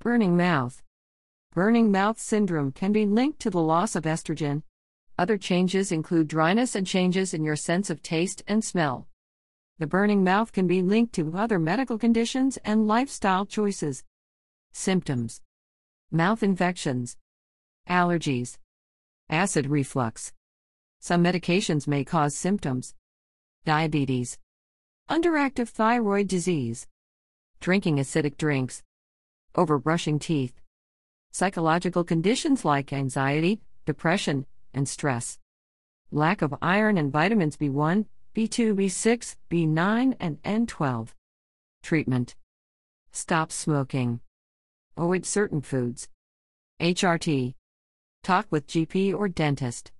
Burning mouth. Burning mouth syndrome can be linked to the loss of estrogen. Other changes include dryness and changes in your sense of taste and smell. The burning mouth can be linked to other medical conditions and lifestyle choices. Symptoms Mouth infections, allergies, acid reflux. Some medications may cause symptoms. Diabetes, underactive thyroid disease, drinking acidic drinks, overbrushing teeth. Psychological conditions like anxiety, depression, and stress. Lack of iron and vitamins B1, B2, B6, B9, and B12. Treatment Stop smoking. Avoid certain foods. HRT. Talk with GP or dentist.